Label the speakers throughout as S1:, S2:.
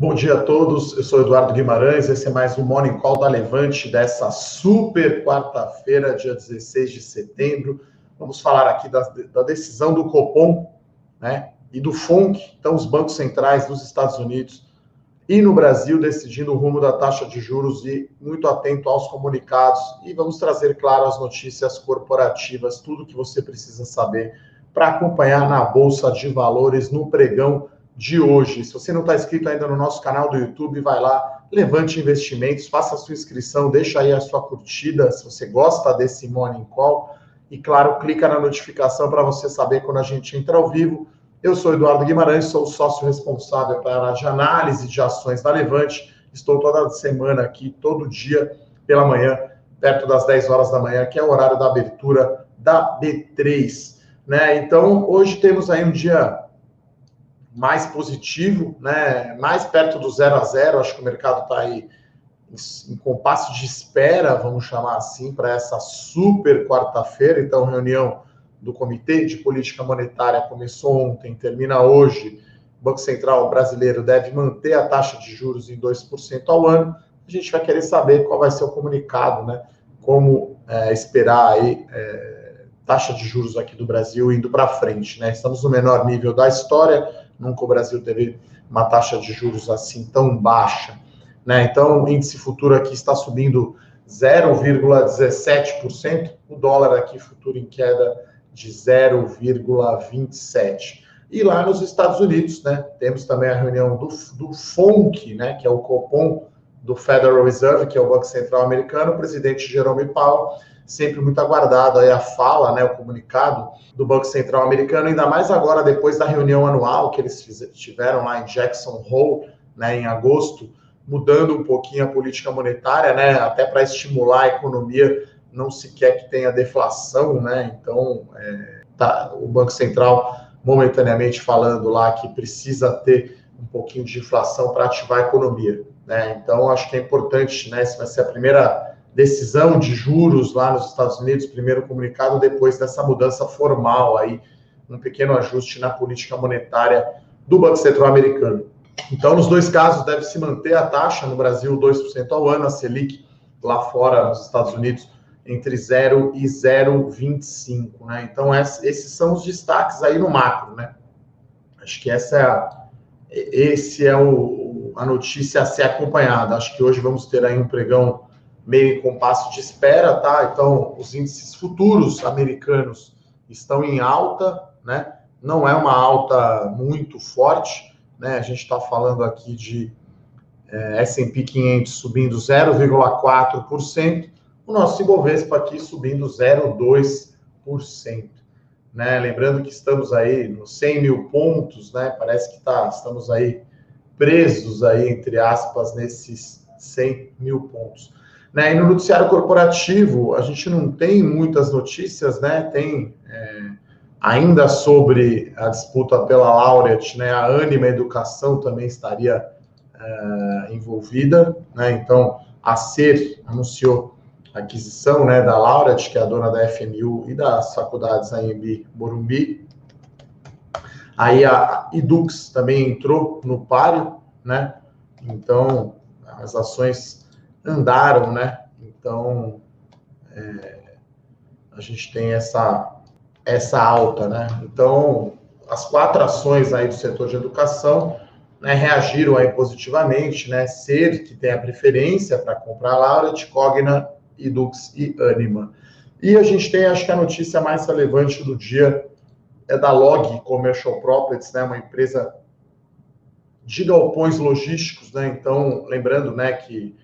S1: Bom dia a todos, eu sou Eduardo Guimarães, esse é mais um Morning Call da Levante dessa super quarta-feira, dia 16 de setembro. Vamos falar aqui da, da, decisão do Copom né, e do FONC, então os bancos centrais dos Estados Unidos e no Brasil decidindo o rumo da taxa de juros e muito atento aos comunicados. E vamos trazer, claro, as notícias corporativas, tudo que você precisa saber para acompanhar na Bolsa de Valores no pregão de hoje. Se você não está inscrito ainda no nosso canal do YouTube, vai lá, levante investimentos, faça a sua inscrição, deixa aí a sua curtida se você gosta desse Morning Call. E claro, clica na notificação para você saber quando a gente entra ao vivo. Eu sou Eduardo Guimarães, sou o sócio responsável pela análise de ações da Levante. Estou toda semana aqui, todo dia pela manhã, perto das 10 horas da manhã, que é o horário da abertura da B3. Né? Então, hoje temos aí um dia mais positivo, né? mais perto do zero a zero. Acho que o mercado está aí em, compasso de espera, vamos chamar assim, para essa super quarta-feira. Então, reunião do Comitê de Política Monetária começou ontem, termina hoje. O Banco Central brasileiro deve manter a taxa de juros em 2% ao ano. A gente vai querer saber qual vai ser o comunicado, né? Como é, esperar aí. É, taxa de juros aqui do Brasil indo para frente, né? Estamos no menor nível da história, Nunca o Brasil teve uma taxa de juros assim tão baixa. Né? Então, o índice futuro aqui está subindo 0,17%, o dólar aqui futuro em queda de 0,27%. E lá nos Estados Unidos, né, temos também a reunião do, do FONC, né, que é o Copom do Federal Reserve, que é o Banco Central Americano, o presidente Jerome Powell sempre muito aguardado aí a fala, né, o comunicado do Banco Central americano, ainda mais agora depois da reunião anual que eles tiveram lá em Jackson Hole, né, em agosto, mudando um pouquinho a política monetária, né, até para estimular a economia, não se quer que tenha deflação, né, então é, tá, o Banco Central momentaneamente falando lá que precisa ter um pouquinho de inflação para ativar a economia, né, então acho que é importante, né, se vai ser a primeira decisão de juros lá nos Estados Unidos, primeiro comunicado depois dessa mudança formal aí, um pequeno ajuste na política monetária do Banco Central americano. Então, nos dois casos, deve se manter a taxa no Brasil 2% ao ano, a Selic lá fora nos Estados Unidos entre 0 e 0,25, né? Então, esses são os destaques aí no macro, né? Acho que essa é a, esse é o, a notícia a ser acompanhada. Acho que hoje vamos ter aí um pregão meio em compasso de espera, tá? Então, os índices futuros americanos estão em alta, né? Não é uma alta muito forte, né? A gente está falando aqui de é, S&P 500 subindo 0,4%, o nosso Ibovespa aqui subindo 0,2%. Né? Lembrando que estamos aí nos 100 mil pontos, né? Parece que tá, estamos aí presos aí, entre aspas, nesses 100 mil pontos. Né? E no noticiário corporativo, a gente não tem muitas notícias, né? Tem é, ainda sobre a disputa pela Laureate, né? A Anima Educação também estaria é, envolvida, né? Então, a SER anunciou a aquisição né, da Laureate, que é a dona da FMU e das faculdades AMB Morumbi. Aí a Edux também entrou no páreo, né? Então, as ações andaram, né? Então, é, a gente tem essa, essa alta, né? Então, as quatro ações aí do setor de educação né, reagiram aí positivamente, né? Ser, que tem a preferência para comprar Laureate, Cogna, Edux e Anima. E a gente tem, acho que a notícia mais relevante do dia é da Log Commercial Properties, né? Uma empresa de galpões logísticos, né? Então, lembrando, né, que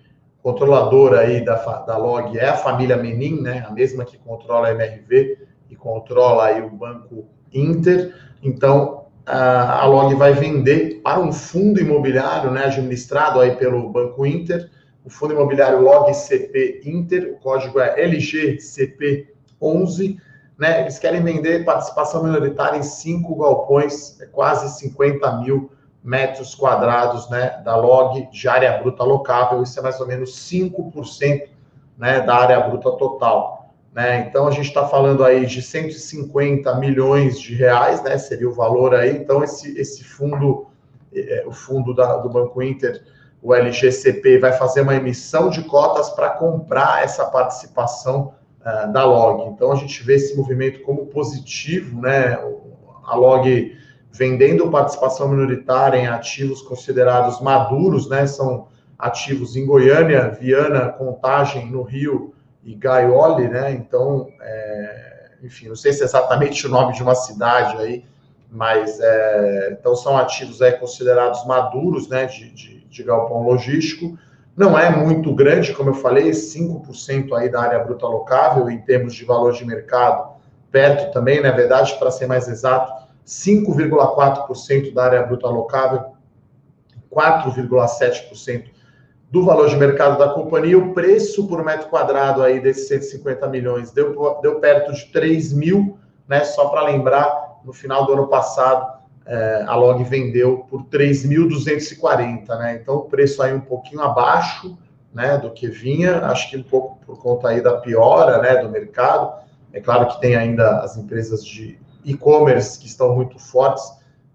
S1: controladora aí da, da Log é a família Menin, né? A mesma que controla a MRV e controla aí o Banco Inter. Então, a Log vai vender para um fundo imobiliário, né, administrado aí pelo Banco Inter, o fundo imobiliário Log CP Inter, o código é LGCP11, né? Eles querem vender participação minoritária em cinco galpões, é quase 50 mil metros quadrados né, da log de área bruta locável, isso é mais ou menos 5% né, da área bruta total. Né? Então, a gente está falando aí de 150 milhões de reais, né, seria o valor aí. Então, esse, esse fundo é, o fundo da, do Banco Inter, o LGCP, vai fazer uma emissão de cotas para comprar essa participação uh, da Log. Então a gente vê esse movimento como positivo, né? A Log vendendo participação minoritária em ativos considerados maduros, né? São ativos em Goiânia, Viana, Contagem, no Rio e Gaiole, né? Então, é, enfim, não sei se é exatamente o nome de uma cidade aí, mas é, então são ativos aí considerados maduros, né? De, de, de galpão logístico. Não é muito grande, como eu falei, 5% aí da área bruta locável em termos de valor de mercado, perto também, na verdade, para ser mais exato, 5,4% da área bruta locável, 4,7% do valor de mercado da companhia. O preço por metro quadrado aí desses 150 milhões deu, deu perto de 3 mil, né? Só para lembrar, no final do ano passado, é, a Log vendeu por 3.240, né? Então o preço aí um pouquinho abaixo, né, do que vinha, acho que um pouco por conta aí da piora, né, do mercado. É claro que tem ainda as empresas de e-commerce que estão muito fortes,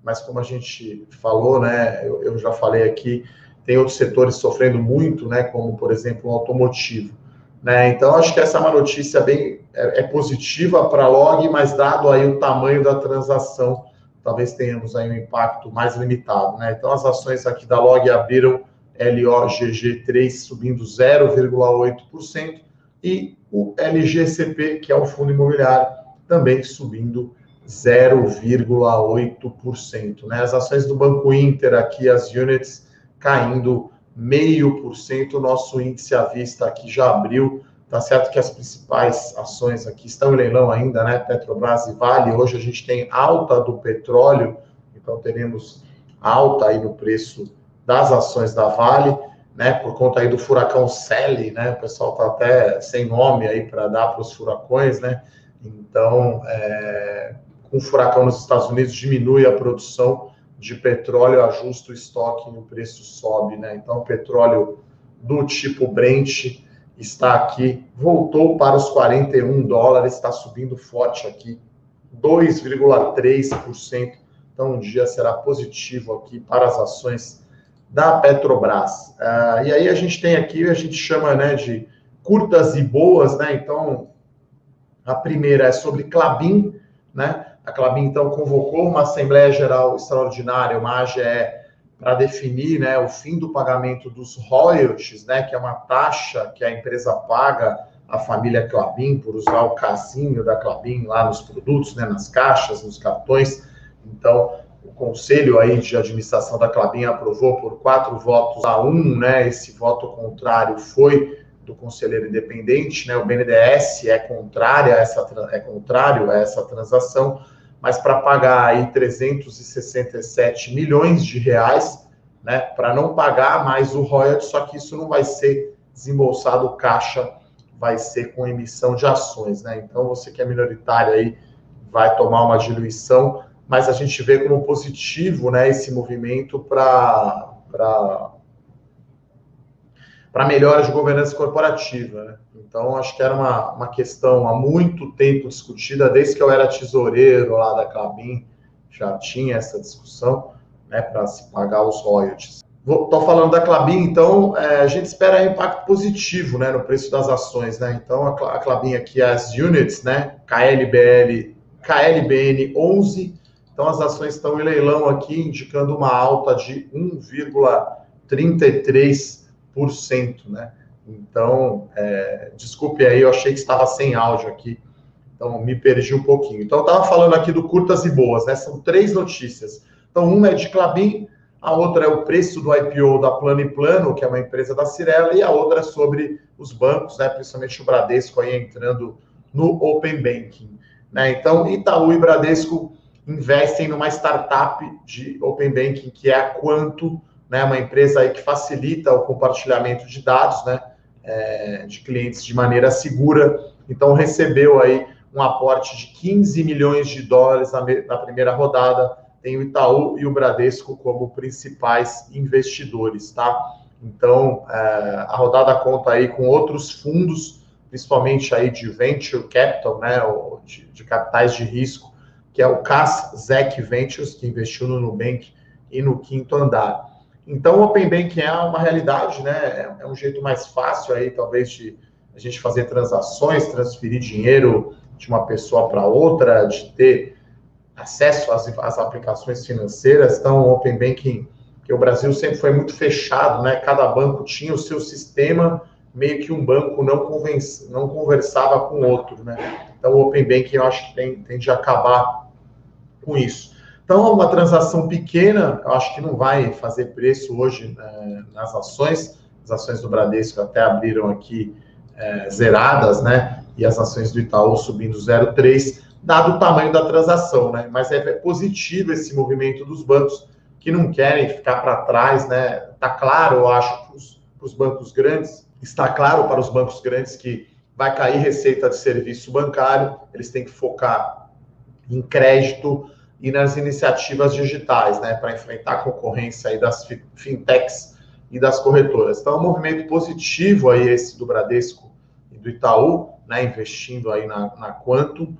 S1: mas como a gente falou, né, eu, eu, já falei aqui, tem outros setores sofrendo muito, né, como por exemplo o automotivo. Né? Então acho que essa é uma notícia bem é, é positiva para a Log, mas dado aí o tamanho da transação, talvez tenhamos aí um impacto mais limitado. Né? Então as ações aqui da Log abriram LOGG3 subindo 0,8% e o LGCP, que é o fundo imobiliário, também subindo 0,8%. Né? As ações do Banco Inter aqui, as units, caindo meio por cento. Nosso índice à vista aqui já abriu. Tá certo que as principais ações aqui estão em leilão ainda, né? Petrobras e Vale. Hoje a gente tem alta do petróleo, então teremos alta aí no preço das ações da Vale, né? Por conta aí do furacão Sally, né? O pessoal tá até sem nome aí para dar para os furacões, né? Então, é, o furacão nos Estados Unidos, diminui a produção de petróleo, ajusta o estoque e o preço sobe, né? Então, o petróleo do tipo Brent está aqui, voltou para os 41 dólares, está subindo forte aqui, 2,3%. Então, um dia será positivo aqui para as ações da Petrobras. Uh, e aí a gente tem aqui, a gente chama né, de curtas e boas, né? Então, a primeira é sobre Clabin? A Clabin, então, convocou uma Assembleia Geral Extraordinária, uma AGE, para definir né, o fim do pagamento dos royalties, né, que é uma taxa que a empresa paga à família Clabin por usar o casinho da Clabin lá nos produtos, né, nas caixas, nos cartões. Então, o conselho aí de administração da Clabin aprovou por quatro votos a um, né? Esse voto contrário foi do conselheiro independente, né? O BNDES é contrário a essa é contrário a essa transação, mas para pagar aí 367 milhões de reais, né? Para não pagar mais o royalties, só que isso não vai ser desembolsado caixa, vai ser com emissão de ações, né? Então você que é minoritário aí vai tomar uma diluição, mas a gente vê como positivo, né? Esse movimento para para melhora de governança corporativa. Né? Então, acho que era uma, uma questão há muito tempo discutida, desde que eu era tesoureiro lá da Clabin, já tinha essa discussão né, para se pagar os royalties. Estou falando da Clabin, então é, a gente espera impacto positivo né, no preço das ações. Né? Então, a, a Clabin aqui, as units, né, KLBL, KLBN 11, então as ações estão em leilão aqui, indicando uma alta de 1,33 né? Então, é, desculpe aí, eu achei que estava sem áudio aqui, então me perdi um pouquinho. Então, eu estava falando aqui do curtas e boas, né? São três notícias. Então, uma é de Clabin, a outra é o preço do IPO da Plano e Plano, que é uma empresa da Cirela, e a outra é sobre os bancos, né? Principalmente o Bradesco aí entrando no Open Banking. Né? Então, Itaú e Bradesco investem numa startup de Open Banking que é a Quanto, né, uma empresa aí que facilita o compartilhamento de dados, né, é, de clientes de maneira segura. Então recebeu aí um aporte de 15 milhões de dólares na, na primeira rodada. Tem o Itaú e o Bradesco como principais investidores, tá? Então é, a rodada conta aí com outros fundos, principalmente aí de venture capital, né, de, de capitais de risco, que é o CAS ZEC Ventures, que investiu no Nubank e no quinto andar. Então, o Open Banking é uma realidade, né? É um jeito mais fácil aí, talvez, de a gente fazer transações, transferir dinheiro de uma pessoa para outra, de ter acesso às, às, aplicações financeiras. Então, o Open Banking, que o Brasil sempre foi muito fechado, né? Cada banco tinha o seu sistema, meio que um banco não, convence, não conversava com o outro, né? Então, o Open Banking, eu acho que tem, tem de acabar com isso. Então, uma transação pequena, eu acho que não vai fazer preço hoje né, nas ações. As ações do Bradesco até abriram aqui é, zeradas, né? E as ações do Itaú subindo 0,3, dado o tamanho da transação, né? Mas é positivo esse movimento dos bancos que não querem ficar para trás, né? Tá claro, eu acho, para os bancos grandes, está claro para os bancos grandes que vai cair receita de serviço bancário, eles têm que focar em crédito e nas iniciativas digitais, né, para enfrentar a concorrência aí das fintechs e das corretoras. Então, é um movimento positivo aí esse do Bradesco e do Itaú, né, investindo aí na, na Quanto,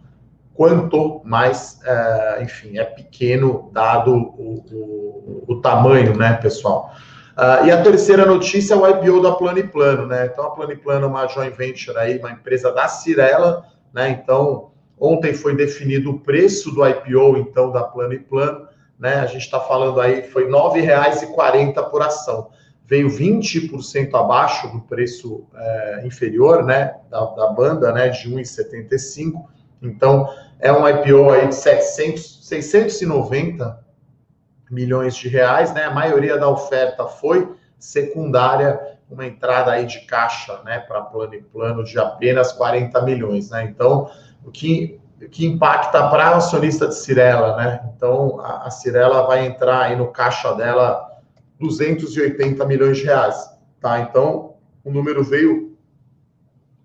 S1: quanto mais, é, enfim, é pequeno dado o, o, o tamanho, né, pessoal. Uh, e a terceira notícia é o IPO da Plano Plano, né? Então, a Plano Plano é uma joint venture aí, uma empresa da Cirela, né? Então, ontem foi definido o preço do IPO, então, da Plano e Plano, né? A gente está falando aí, foi R$ 9,40 por ação veio 20% abaixo do preço é, inferior, né, da, da, banda, né, de 1,75. Então, é um IPO aí de 700, 690 milhões de reais, né? A maioria da oferta foi secundária, uma entrada aí de caixa, né, para plano e plano de apenas 40 milhões, né? Então, o que o que impacta para a acionista de Cirela, né? Então, a, a Cirela vai entrar aí no caixa dela 280 milhões de reais, tá? Então, o número veio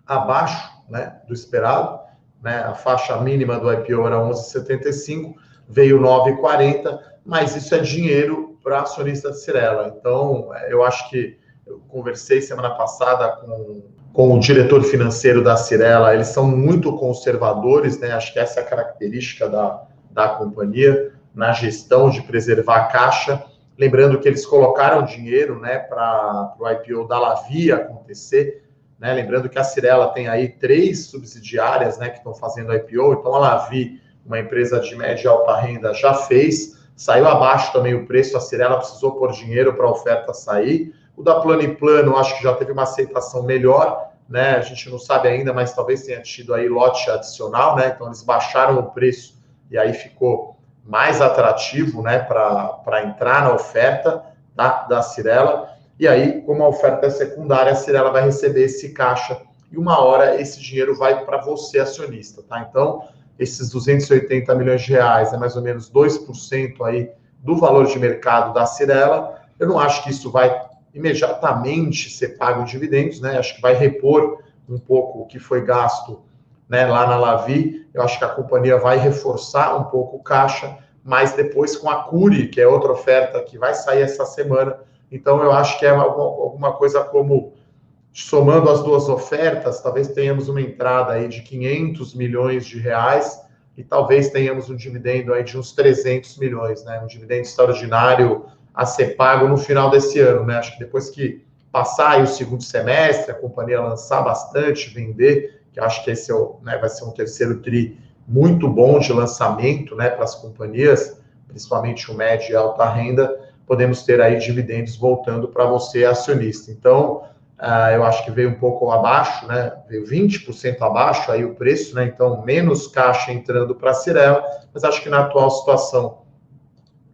S1: abaixo, né, do esperado, né? A faixa mínima do IPO era 11,75, veio 9,40, mas isso é dinheiro para acionista de Cirela. Então, eu acho que eu conversei semana passada com, com o diretor financeiro da Cirela, eles são muito conservadores, né? Acho que essa é a característica da, da companhia na gestão de preservar a caixa Lembrando que eles colocaram dinheiro né, para o IPO da Lavi acontecer. Né? Lembrando que a Cirela tem aí três subsidiárias né, que estão fazendo IPO. Então, a Lavi, uma empresa de média e alta renda, já fez. Saiu abaixo também o preço. A Cirela precisou pôr dinheiro para a oferta sair. O da Plano e Plano, acho que já teve uma aceitação melhor. Né? A gente não sabe ainda, mas talvez tenha tido aí lote adicional. Né? Então, eles baixaram o preço e aí ficou mais atrativo né, para entrar na oferta da, da Cirela. E aí, como a oferta é secundária, a Cirela vai receber esse caixa e uma hora esse dinheiro vai para você, acionista. Tá? Então, esses 280 milhões de reais é mais ou menos 2% aí do valor de mercado da Cirela. Eu não acho que isso vai imediatamente ser pago dividendos, né? Acho que vai repor um pouco o que foi gasto né, lá na Lavi. Eu acho que a companhia vai reforçar um pouco o caixa, mas depois com a Curi, que é outra oferta que vai sair essa semana. Então, eu acho que é alguma coisa como, somando as duas ofertas, talvez tenhamos uma entrada aí de 500 milhões de reais e talvez tenhamos um dividendo aí de uns 300 milhões, né? Um dividendo extraordinário a ser pago no final desse ano, né? Acho que depois que passar o segundo semestre, a companhia lançar bastante, vender, que acho que esse é o, né, vai ser um terceiro tri muito bom de lançamento né, para as companhias, principalmente o médio e alta renda, podemos ter aí dividendos voltando para você, acionista. Então, uh, eu acho que veio um pouco abaixo, né? Veio 20% abaixo aí o preço, né? Então, menos caixa entrando para a Cirela, mas acho que na atual situação,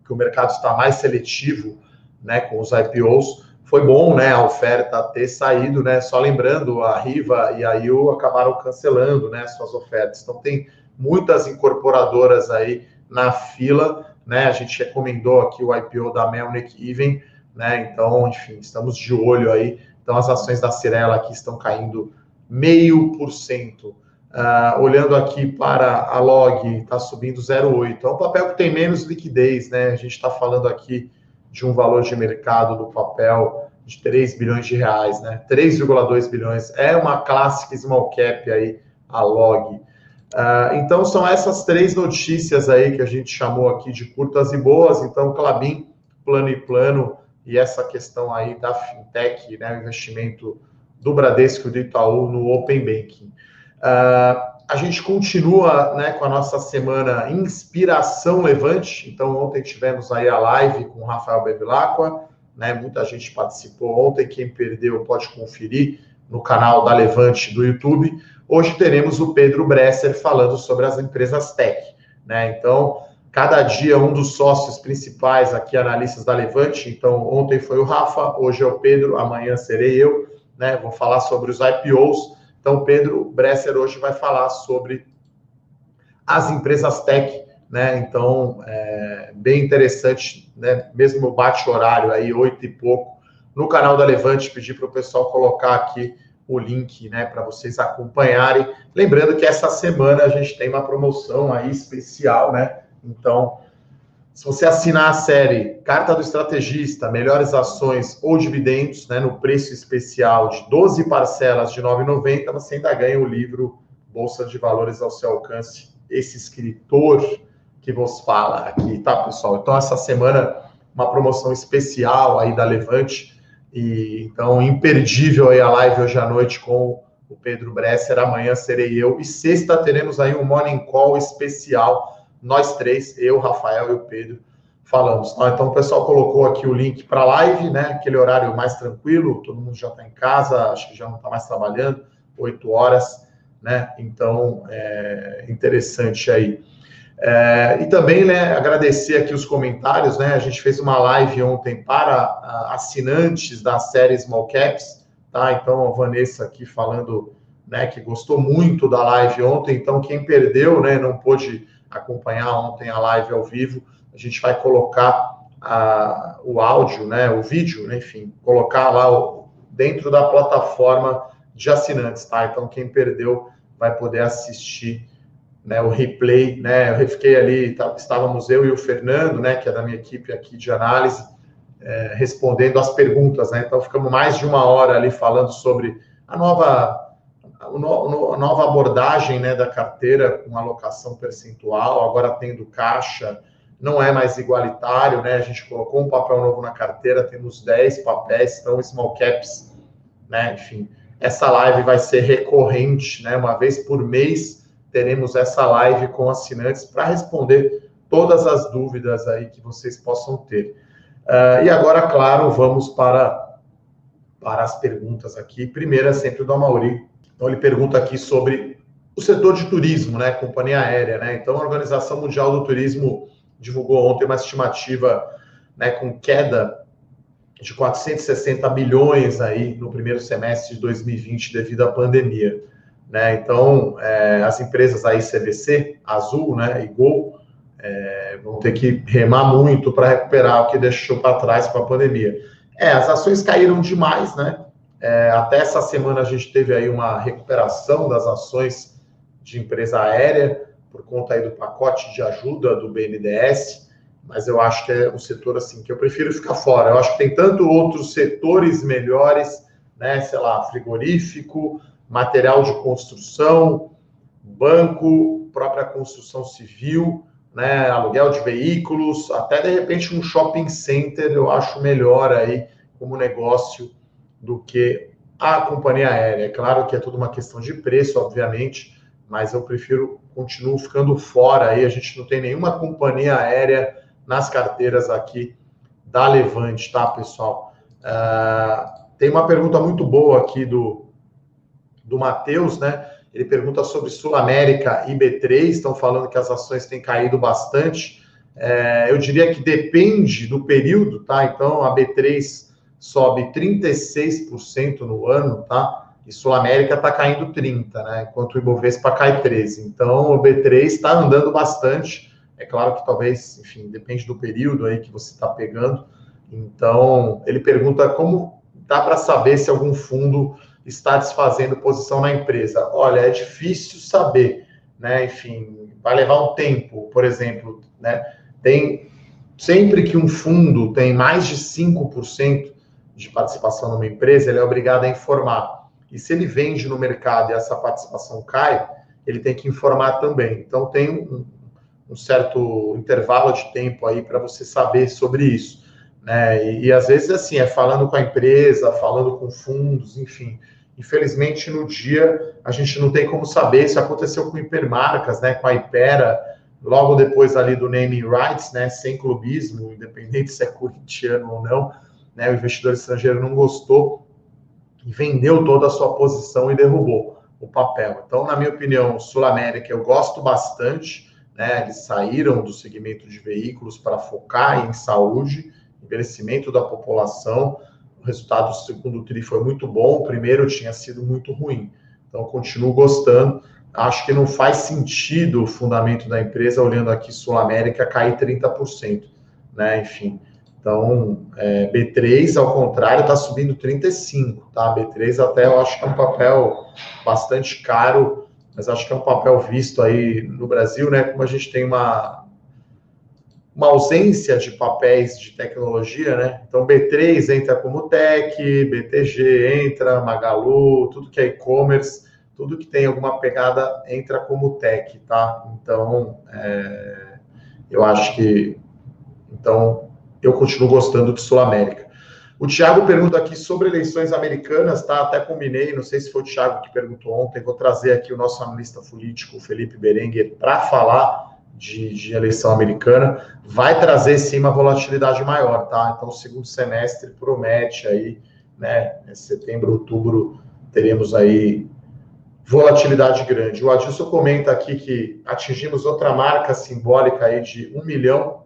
S1: que o mercado está mais seletivo, né, com os IPOs, foi bom, né, a oferta ter saído, né, só lembrando, a Riva e a IU acabaram cancelando, né, suas ofertas. Então, tem muitas incorporadoras aí na fila, né, a gente recomendou aqui o IPO da Melnick Even, né, então, enfim, estamos de olho aí. Então, as ações da Cirela aqui estão caindo meio por cento. Uh, olhando aqui para a Log, está subindo 0,8. É um papel que tem menos liquidez, né? A gente está falando aqui de um valor de mercado do papel de 3 bilhões de reais, né? 3,2 bilhões. É uma clássica small cap aí, a log. Uh, então, são essas três notícias aí que a gente chamou aqui de curtas e boas. Então, Clabin plano e plano e essa questão aí da fintech, né, o investimento do Bradesco e do Itaú no Open Banking. Uh, a gente continua né, com a nossa semana Inspiração Levante. Então, ontem tivemos aí a live com o Rafael Bevilacqua, né? Muita gente participou ontem. Quem perdeu pode conferir no canal da Levante do YouTube. Hoje teremos o Pedro Bresser falando sobre as empresas tech. Né? Então, cada dia um dos sócios principais aqui, analistas da Levante. Então, ontem foi o Rafa, hoje é o Pedro, amanhã serei eu. Né? Vou falar sobre os IPOs então, Pedro Bresser hoje vai falar sobre as empresas tech, né? Então, é bem interessante, né? Mesmo bate-horário aí, oito e pouco, no canal da Levante, pedir para o pessoal colocar aqui o link, né, para vocês acompanharem. Lembrando que essa semana a gente tem uma promoção aí especial, né? Então, se você assinar a série Carta do Estrategista, Melhores Ações ou Dividendos, né, no preço especial de 12 parcelas de R$ 9,90, você ainda ganha o livro Bolsa de Valores ao seu alcance. Esse escritor que vos fala aqui, tá, pessoal? Então, essa semana, uma promoção especial aí da Levante. E então, imperdível aí a live hoje à noite com o Pedro Bresser. Amanhã serei eu. E sexta teremos aí um Morning Call especial nós três, eu, Rafael e o Pedro, falamos. Então, o pessoal colocou aqui o link para a live, né? Aquele horário mais tranquilo, todo mundo já está em casa, acho que já não está mais trabalhando, oito horas, né? Então, é interessante aí. É, e também, né, agradecer aqui os comentários, né? A gente fez uma live ontem para assinantes da série Small Caps, tá? Então, a Vanessa aqui falando, né, que gostou muito da live ontem. Então, quem perdeu, né, não pôde acompanhar ontem a live ao vivo, a gente vai colocar a, o áudio, né, o vídeo, né, enfim, colocar lá o, dentro da plataforma de assinantes, tá? Então, quem perdeu vai poder assistir né, o replay, né? Eu fiquei ali, tá, estávamos eu e o Fernando, né, que é da minha equipe aqui de análise, é, respondendo as perguntas, né? Então, ficamos mais de uma hora ali falando sobre a nova a nova abordagem né, da carteira com alocação percentual, agora tendo caixa, não é mais igualitário, né? A gente colocou um papel novo na carteira, temos 10 papéis, então small caps, né? Enfim, essa live vai ser recorrente, né? Uma vez por mês teremos essa live com assinantes para responder todas as dúvidas aí que vocês possam ter. Uh, e agora, claro, vamos para, para as perguntas aqui. Primeira, sempre do Amauri, então ele pergunta aqui sobre o setor de turismo, né, companhia aérea, né? Então a Organização Mundial do Turismo divulgou ontem uma estimativa, né, com queda de 460 bilhões aí no primeiro semestre de 2020 devido à pandemia, né? Então é, as empresas aí CVC, Azul, né, e Gol é, vão ter que remar muito para recuperar o que deixou para trás com a pandemia. É, as ações caíram demais, né? É, até essa semana a gente teve aí uma recuperação das ações de empresa aérea por conta aí do pacote de ajuda do BNDES, mas eu acho que é um setor assim que eu prefiro ficar fora. Eu acho que tem tanto outros setores melhores, né, sei lá, frigorífico, material de construção, banco, própria construção civil, né, aluguel de veículos, até de repente um shopping center, eu acho melhor aí como negócio do que a companhia aérea. É claro que é tudo uma questão de preço, obviamente, mas eu prefiro, continuo ficando fora aí. A gente não tem nenhuma companhia aérea nas carteiras aqui da Levante, tá, pessoal? Uh, tem uma pergunta muito boa aqui do, do Matheus, né? Ele pergunta sobre Sul América e B3, estão falando que as ações têm caído bastante. É, eu diria que depende do período, tá? Então, a B3 sobe 36% no ano, tá? E Sul América está caindo 30%, né? Enquanto o Ibovespa cai 13%. Então, o B3 está andando bastante. É claro que talvez, enfim, depende do período aí que você está pegando. Então, ele pergunta como dá para saber se algum fundo está desfazendo posição na empresa. Olha, é difícil saber, né? Enfim, vai levar um tempo. Por exemplo, né? Tem sempre que um fundo tem mais de 5% de participação numa empresa, ele é obrigado a informar. E se ele vende no mercado e essa participação cai, ele tem que informar também. Então, tem um, um certo intervalo de tempo aí para você saber sobre isso. né? E, e, às vezes assim é falando com a empresa, falando com fundos, enfim. Infelizmente no dia a gente não tem como saber. Isso aconteceu com hipermarcas, né? Com a Ipera, logo depois ali do naming rights, né? Sem clubismo, independente se é corintiano ou não, né? O investidor estrangeiro não gostou e vendeu toda a sua posição e derrubou o papel. Então, na minha opinião, Sul América eu gosto bastante. Né, eles saíram do segmento de veículos para focar em saúde envelhecimento da população. O resultado do segundo TRI foi muito bom, o primeiro tinha sido muito ruim. Então, continuo gostando. Acho que não faz sentido o fundamento da empresa, olhando aqui Sul América, cair 30%. Né? Enfim. Então, é, B3, ao contrário, está subindo 35%. Tá? B3 até eu acho que é um papel bastante caro, mas acho que é um papel visto aí no Brasil, né? Como a gente tem uma, uma ausência de papéis de tecnologia, né? Então, B3 entra como tech, BTG entra, Magalu, tudo que é e-commerce, tudo que tem alguma pegada entra como tech, tá? Então, é, eu acho que. Então, eu continuo gostando de Sul América. O Thiago pergunta aqui sobre eleições americanas, tá? Até combinei, não sei se foi o Thiago que perguntou ontem, vou trazer aqui o nosso analista político, Felipe Berenguer, para falar de, de, eleição americana, vai trazer sim uma volatilidade maior, tá? Então, o segundo semestre promete aí, né? Em setembro, outubro, teremos aí volatilidade grande. O Adilson comenta aqui que atingimos outra marca simbólica aí de um milhão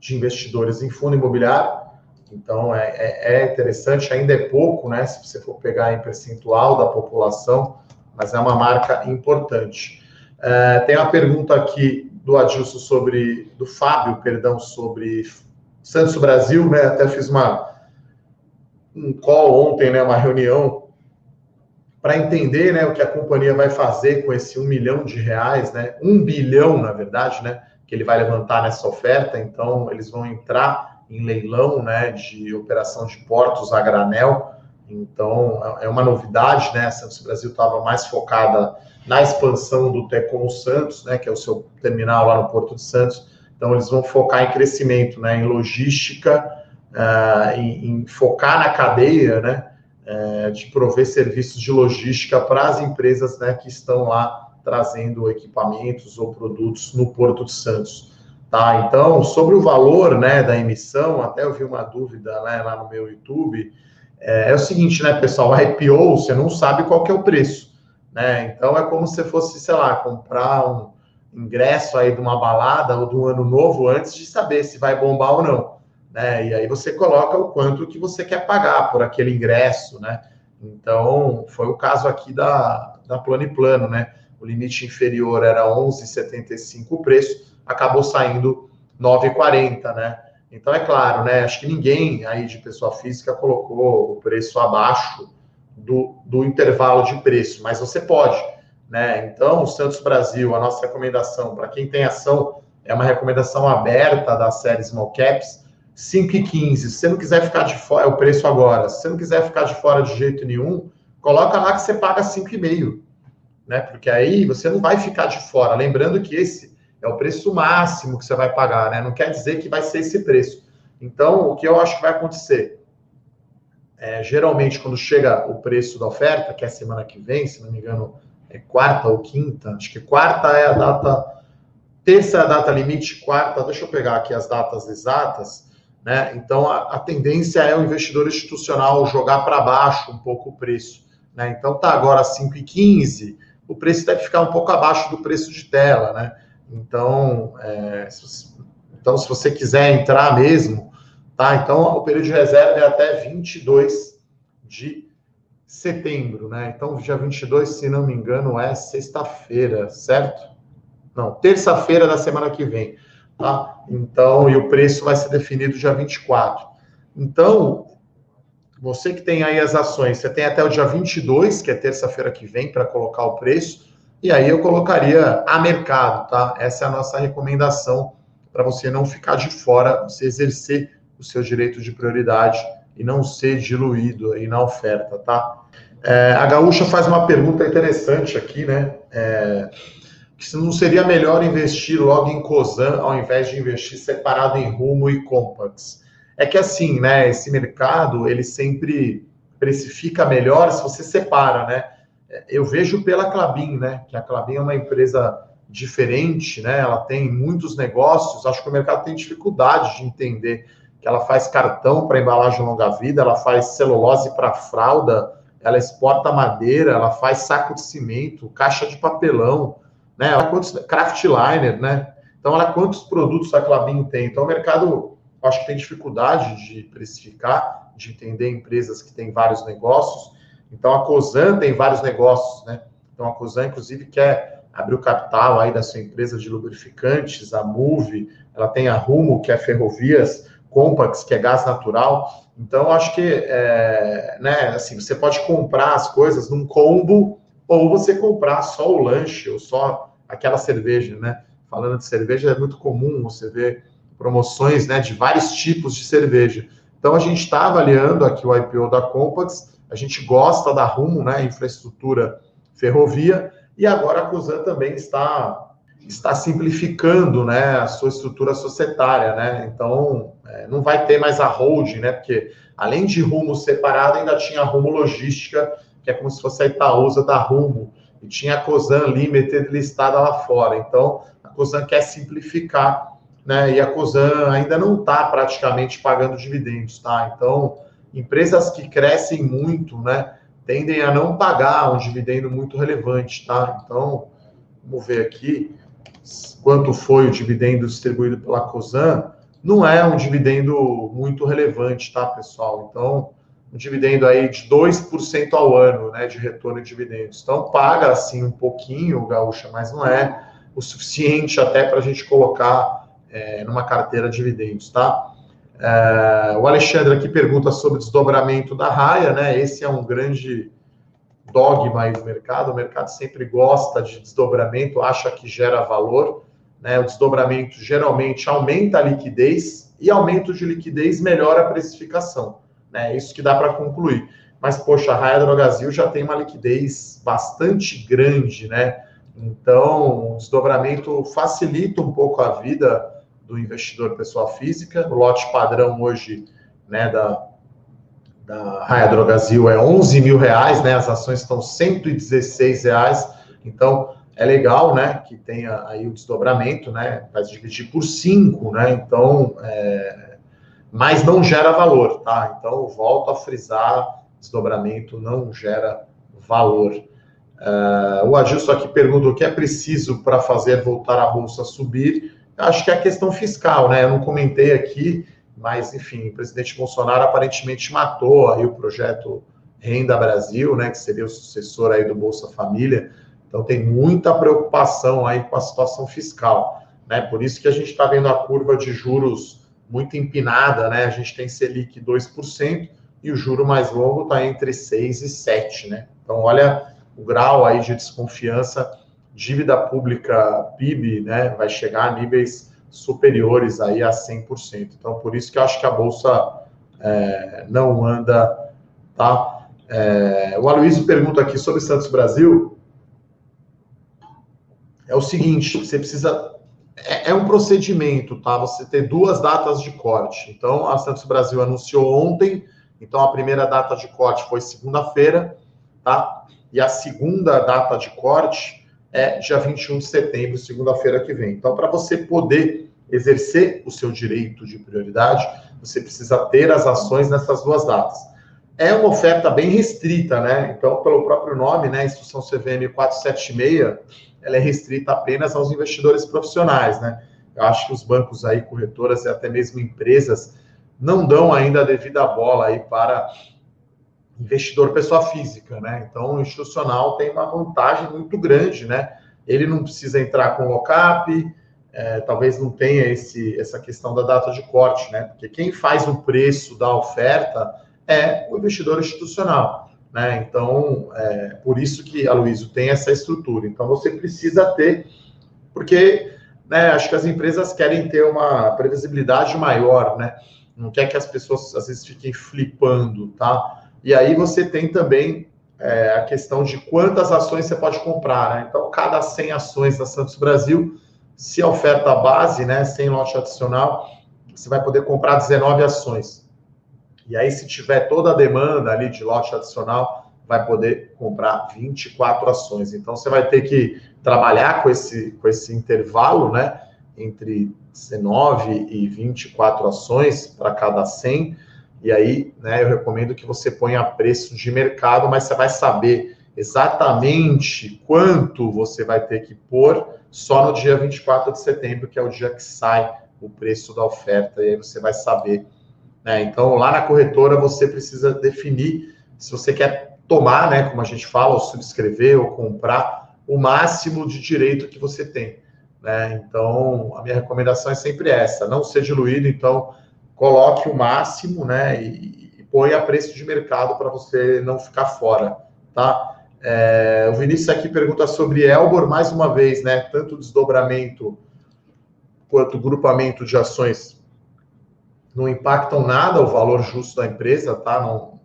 S1: de investidores em fundo imobiliário. Então, é, é, é interessante, ainda é pouco, né? Se você for pegar em percentual da população, mas é uma marca importante. É, tem uma pergunta aqui do Adilson sobre, do Fábio, perdão, sobre Santos Brasil, né? Até fiz uma um call ontem, né? Uma reunião para entender, né? O que a companhia vai fazer com esse um milhão de reais, né? Um bilhão, na verdade, né? Que ele vai levantar nessa oferta. Então, eles vão entrar em leilão, né? De operação de portos a granel. Então, é uma novidade, né? A Santos Brasil estava mais focada na expansão do Tecom Santos, né, que é o seu terminal lá no Porto de Santos. Então, eles vão focar em crescimento, né, em logística, uh, em, em, focar na cadeia, né, uh, de prover serviços de logística para as empresas, né, que estão lá trazendo equipamentos ou produtos no Porto de Santos. Tá? Então, sobre o valor, né, da emissão, até eu vi uma dúvida, né, lá no meu YouTube, é, é o seguinte, né, pessoal, a IPO, você não sabe qual que é o preço. Né? Então é como se fosse, sei lá, comprar um ingresso aí de uma balada ou de um ano novo antes de saber se vai bombar ou não. Né? E aí você coloca o quanto que você quer pagar por aquele ingresso, né? Então, foi o caso aqui da, da Plano e Plano, né? O limite inferior era 11,75 o preço, acabou saindo 9,40, né? Então, é claro, né? Acho que ninguém aí de pessoa física colocou o preço abaixo do, do intervalo de preço, mas você pode. Né? Então, o Santos Brasil, a nossa recomendação para quem tem ação, é uma recomendação aberta da série Small Caps, 5,15. Se você não quiser ficar de fora, é o preço agora. Se você não quiser ficar de fora de jeito nenhum, coloca lá que você paga 5,5. Né? Porque aí você não vai ficar de fora. Lembrando que esse é o preço máximo que você vai pagar, né? Não quer dizer que vai ser esse preço. Então, o que eu acho que vai acontecer? É, geralmente, quando chega o preço da oferta, que é semana que vem, se não me engano, é quarta ou quinta, acho que quarta é a data, terça é a data limite, quarta, deixa eu pegar aqui as datas exatas, né? Então, a, a tendência é o investidor institucional jogar para baixo um pouco o preço, né? Então, tá agora 5,15, o preço deve ficar um pouco abaixo do preço de tela, né? Então, é, se, então, se você quiser entrar mesmo, Tá? Então, o período de reserva é até 22 de setembro, né? Então, dia 22, se não me engano, é sexta-feira, certo? Não, terça-feira da semana que vem, tá? Então, e o preço vai ser definido dia 24. Então, você que tem aí as ações, você tem até o dia 22, que é terça-feira que vem, para colocar o preço, e aí eu colocaria a mercado, tá? Essa é a nossa recomendação para você não ficar de fora, você exercer o seu direito de prioridade e não ser diluído aí na oferta, tá? É, a Gaúcha faz uma pergunta interessante aqui, né? É, que se não seria melhor investir logo em COSAN ao invés de investir separado em Rumo e Compax? É que assim, né, esse mercado, ele sempre precifica melhor se você separa, né? Eu vejo pela Clabin, né, que a Clabin é uma empresa diferente, né? Ela tem muitos negócios, acho que o mercado tem dificuldade de entender que ela faz cartão para embalagem longa vida, ela faz celulose para fralda, ela exporta madeira, ela faz saco de cimento, caixa de papelão, né? Ela quantos craftliner, né? Então, olha quantos produtos a Clabin tem. Então, o mercado, acho que tem dificuldade de precificar, de entender empresas que têm vários negócios. Então, a Cosan tem vários negócios, né? Então, a Cosan, inclusive, quer abrir o capital aí da sua empresa de lubrificantes, a Move, ela tem a Rumo, que é ferrovias, Compax, que é gás natural. Então, acho que, é, né, assim, você pode comprar as coisas num combo ou você comprar só o lanche ou só aquela cerveja, né? Falando de cerveja, é muito comum você ver promoções, né, de vários tipos de cerveja. Então, a gente está avaliando aqui o IPO da Compax, a gente gosta da Rumo, né, infraestrutura ferrovia, e agora a Cosan também está está simplificando né, a sua estrutura societária, né? Então, é, não vai ter mais a holding, né? Porque além de rumo separado, ainda tinha a rumo logística, que é como se fosse a Itaúsa da Rumo, e tinha a Cosan Limited listada lá fora. Então, a Cosan quer simplificar, né? E a Cosan ainda não está praticamente pagando dividendos, tá? Então, empresas que crescem muito, né? Tendem a não pagar um dividendo muito relevante, tá? Então, vamos ver aqui quanto foi o dividendo distribuído pela Cosan, não é um dividendo muito relevante, tá, pessoal? Então, um dividendo aí de 2% ao ano, né, de retorno de dividendos. Então, paga, assim, um pouquinho, Gaúcha, mas não é o suficiente até para a gente colocar é, numa carteira de dividendos, tá? É, o Alexandre aqui pergunta sobre desdobramento da raia, né? Esse é um grande dogma aí do mercado. O mercado sempre gosta de desdobramento, acha que gera valor. Né? O desdobramento geralmente aumenta a liquidez e aumento de liquidez melhora a precificação. Né? É isso que dá para concluir. Mas, poxa, a Raia Drogazil já tem uma liquidez bastante grande, né? Então, o desdobramento facilita um pouco a vida do investidor pessoa física. O lote padrão hoje, né, da, da Raia Drogazil é 11 mil reais, né? As ações estão 116 reais. Então, é legal, né, que tenha aí o desdobramento, né, vai dividir por 5, né, então, é, mas não gera valor, tá? Então, volto a frisar, desdobramento não gera valor. Uh, o Adilson aqui pergunta o que é preciso para fazer voltar a bolsa subir. Acho que é a questão fiscal, né? Eu não comentei aqui, mas enfim, o presidente Bolsonaro aparentemente matou aí o projeto Renda Brasil, né? Que seria o sucessor aí do Bolsa Família. Então tem muita preocupação aí com a situação fiscal, né? Por isso que a gente está vendo a curva de juros muito empinada, né? A gente tem Selic 2% e o juro mais longo está entre 6 e 7, né? Então olha o grau aí de desconfiança, dívida pública PIB, né? Vai chegar a níveis superiores aí a 100%. Então por isso que eu acho que a bolsa é, não anda, tá? É, o Aloysio pergunta aqui sobre Santos Brasil é o seguinte: você precisa. É, é, um procedimento, tá? Você ter duas datas de corte. Então, a Santos Brasil anunciou ontem, então a primeira data de corte foi segunda-feira, tá? E a segunda data de corte é dia 21 de setembro, segunda-feira que vem. Então, para você poder exercer o seu direito de prioridade, você precisa ter as ações nessas duas datas. É uma oferta bem restrita, né? Então, pelo próprio nome, né, instrução CVM 476, ela é restrita apenas aos investidores profissionais, né? Eu acho que os bancos aí, corretoras e até mesmo empresas não dão ainda a devida bola aí para investidor pessoa física, né? Então, o institucional tem uma vantagem muito grande, né? Ele não precisa entrar com o é, talvez não tenha esse, essa questão da data de corte, né? Porque quem faz o preço da oferta é o investidor institucional. Né? Então, é por isso que a tem essa estrutura. Então, você precisa ter, porque né, acho que as empresas querem ter uma previsibilidade maior, né? Não quer que as pessoas, às vezes, fiquem flipando, tá? E aí você tem também é, a questão de quantas ações você pode comprar, né? Então, cada 100 ações da Santos Brasil, se a oferta base, né, sem lote adicional, você vai poder comprar 19 ações. E aí, se tiver toda a demanda ali de lote adicional, vai poder comprar 24 ações. Então, você vai ter que trabalhar com esse, com esse intervalo, né? Entre 19 e 24 ações para cada 100. E aí, né, eu recomendo que você ponha preço de mercado, mas você vai saber exatamente quanto você vai ter que pôr só no dia 24 de setembro, que é o dia que sai o preço da oferta, e aí você vai saber. Né? Então, lá na corretora, você precisa definir se você quer tomar, né, como a gente fala, ou subscrever ou comprar o máximo de direito que você tem. Né? Então, a minha recomendação é sempre essa: não ser diluído, então coloque o máximo né, e, e põe a preço de mercado para você não ficar fora. Tá? É, o Vinícius aqui pergunta sobre Elbor, mais uma vez, né? Tanto desdobramento quanto grupamento de ações não impactam nada o valor justo da empresa, tá? Não,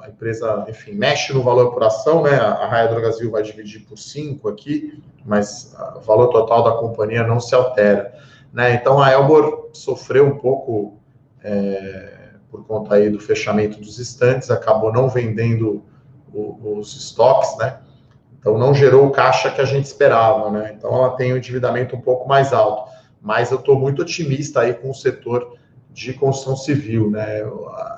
S1: a empresa, enfim, mexe no valor por ação, né? A Raia Brasil vai dividir por 5 aqui, mas o valor total da companhia não se altera, né? Então a Elbor sofreu um pouco é, por conta aí do fechamento dos estantes, acabou não vendendo os estoques, né? Então não gerou o caixa que a gente esperava, né? Então ela tem um endividamento um pouco mais alto. Mas eu estou muito otimista aí com o setor de construção civil, né?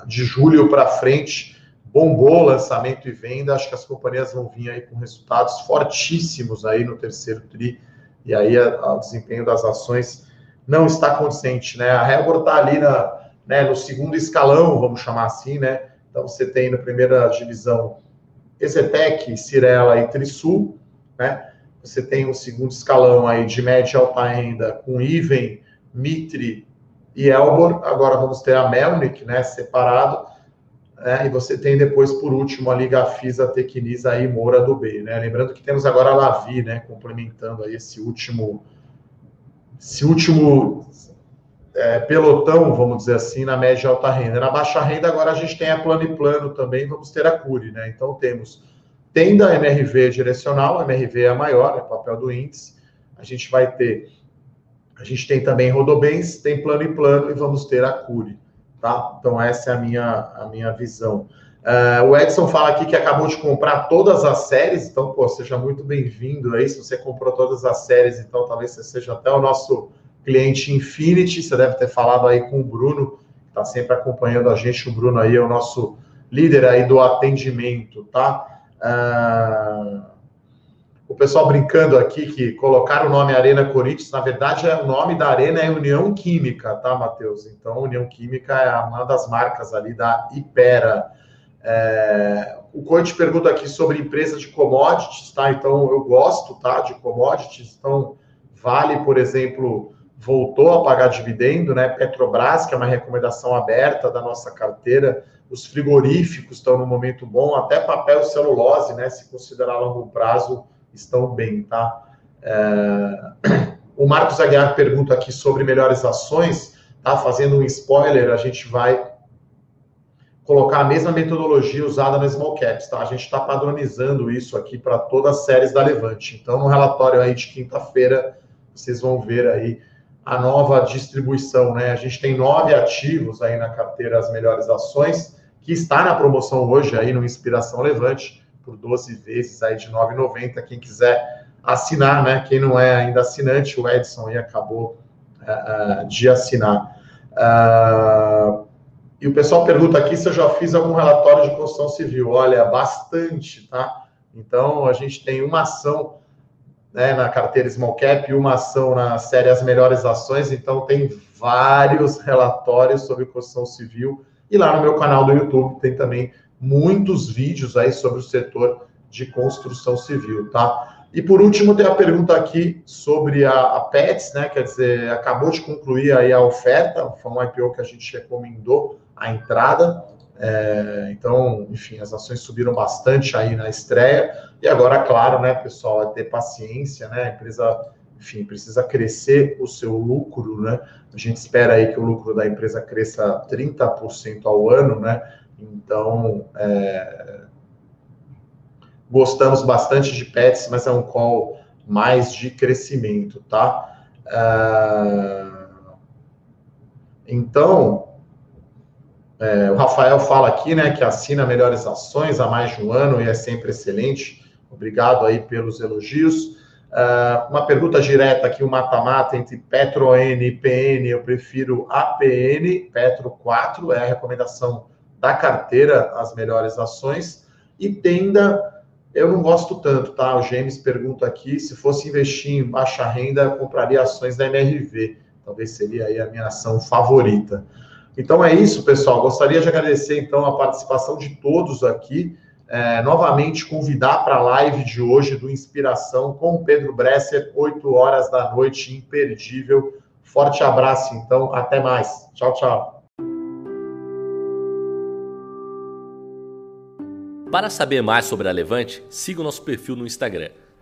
S1: De julho para frente, bombou lançamento e venda. Acho que as companhias vão vir aí com resultados fortíssimos aí no terceiro tri. E aí o desempenho das ações não está condizente, né? A Rebor está ali na, né, no segundo escalão, vamos chamar assim, né? Então você tem na primeira divisão Exetec, Cirela e Trisul, né? Você tem o segundo escalão aí de média e alta renda com Iven, Mitre e Elbor. Agora vamos ter a Melnick, né? Separado. Né? E você tem depois, por último, a Liga Fisa, Tecnisa e Moura do B, né? Lembrando que temos agora a Lavi, né? Complementando aí esse último, esse último é, pelotão, vamos dizer assim, na média e alta renda. Na baixa renda, agora a gente tem a plano e plano também, vamos ter a Cure, né? Então temos tenda MRV direcional, MRV é a maior, é papel do índice. A gente vai ter, a gente tem também Rodobens, tem plano e plano e vamos ter a Cure, tá? Então essa é a minha, a minha visão. Uh, o Edson fala aqui que acabou de comprar todas as séries, então, pô, seja muito bem-vindo aí. Se você comprou todas as séries, então talvez você seja até o nosso cliente Infinity, você deve ter falado aí com o Bruno, que está sempre acompanhando a gente. O Bruno aí é o nosso líder aí do atendimento, tá? Ah, o pessoal brincando aqui que colocar o nome Arena Corinthians, na verdade, é o nome da arena é União Química, tá, Matheus? Então, União Química é uma das marcas ali da Ipera. É, o Corte pergunta aqui sobre empresa de commodities, tá? Então, eu gosto, tá, de commodities. Então, Vale, por exemplo, voltou a pagar dividendo, né? Petrobras, que é uma recomendação aberta da nossa carteira, os frigoríficos estão no momento bom, até papel celulose, né? Se considerar longo prazo, estão bem, tá? É... O Marcos Aguiar pergunta aqui sobre melhores ações, tá? Fazendo um spoiler, a gente vai colocar a mesma metodologia usada no Small Caps, tá? A gente está padronizando isso aqui para todas as séries da Levante. Então, no relatório aí de quinta-feira, vocês vão ver aí a nova distribuição, né? A gente tem nove ativos aí na carteira As Melhores Ações, que está na promoção hoje aí no Inspiração Levante, por 12 vezes aí de 9,90. Quem quiser assinar, né? Quem não é ainda assinante, o Edson aí acabou uh, de assinar. Uh, e o pessoal pergunta aqui se eu já fiz algum relatório de construção civil. Olha, bastante, tá? Então, a gente tem uma ação né, na carteira Small Cap e uma ação na série As Melhores Ações, então tem vários relatórios sobre construção civil. E lá no meu canal do YouTube tem também muitos vídeos aí sobre o setor de construção civil, tá? E por último, tem a pergunta aqui sobre a, a Pets, né? Quer dizer, acabou de concluir aí a oferta, foi um IPO que a gente recomendou a entrada. É, então, enfim, as ações subiram bastante aí na estreia. E agora, claro, né, pessoal, é ter paciência, né? A empresa, enfim, precisa crescer o seu lucro, né? A gente espera aí que o lucro da empresa cresça 30% ao ano, né? Então, é, gostamos bastante de pets, mas é um call mais de crescimento, tá? É, Então, é, o Rafael fala aqui, né, que assina melhores ações há mais de um ano e é sempre excelente. Obrigado aí pelos elogios. Uh, uma pergunta direta aqui, o mata-mata entre PetroN e PN, eu prefiro APN, Petro 4, é a recomendação da carteira, as melhores ações. E Tenda, eu não gosto tanto, tá? O James pergunta aqui, se fosse investir em baixa renda, compraria ações da MRV. Talvez seria aí a minha ação favorita. Então é isso, pessoal. Gostaria de agradecer, então, a participação de todos aqui é, novamente convidar para a live de hoje do Inspiração com Pedro Bresser, 8 horas da noite, imperdível. Forte abraço, então, até mais. Tchau, tchau.
S2: Para saber mais sobre a Levante, siga o nosso perfil no Instagram,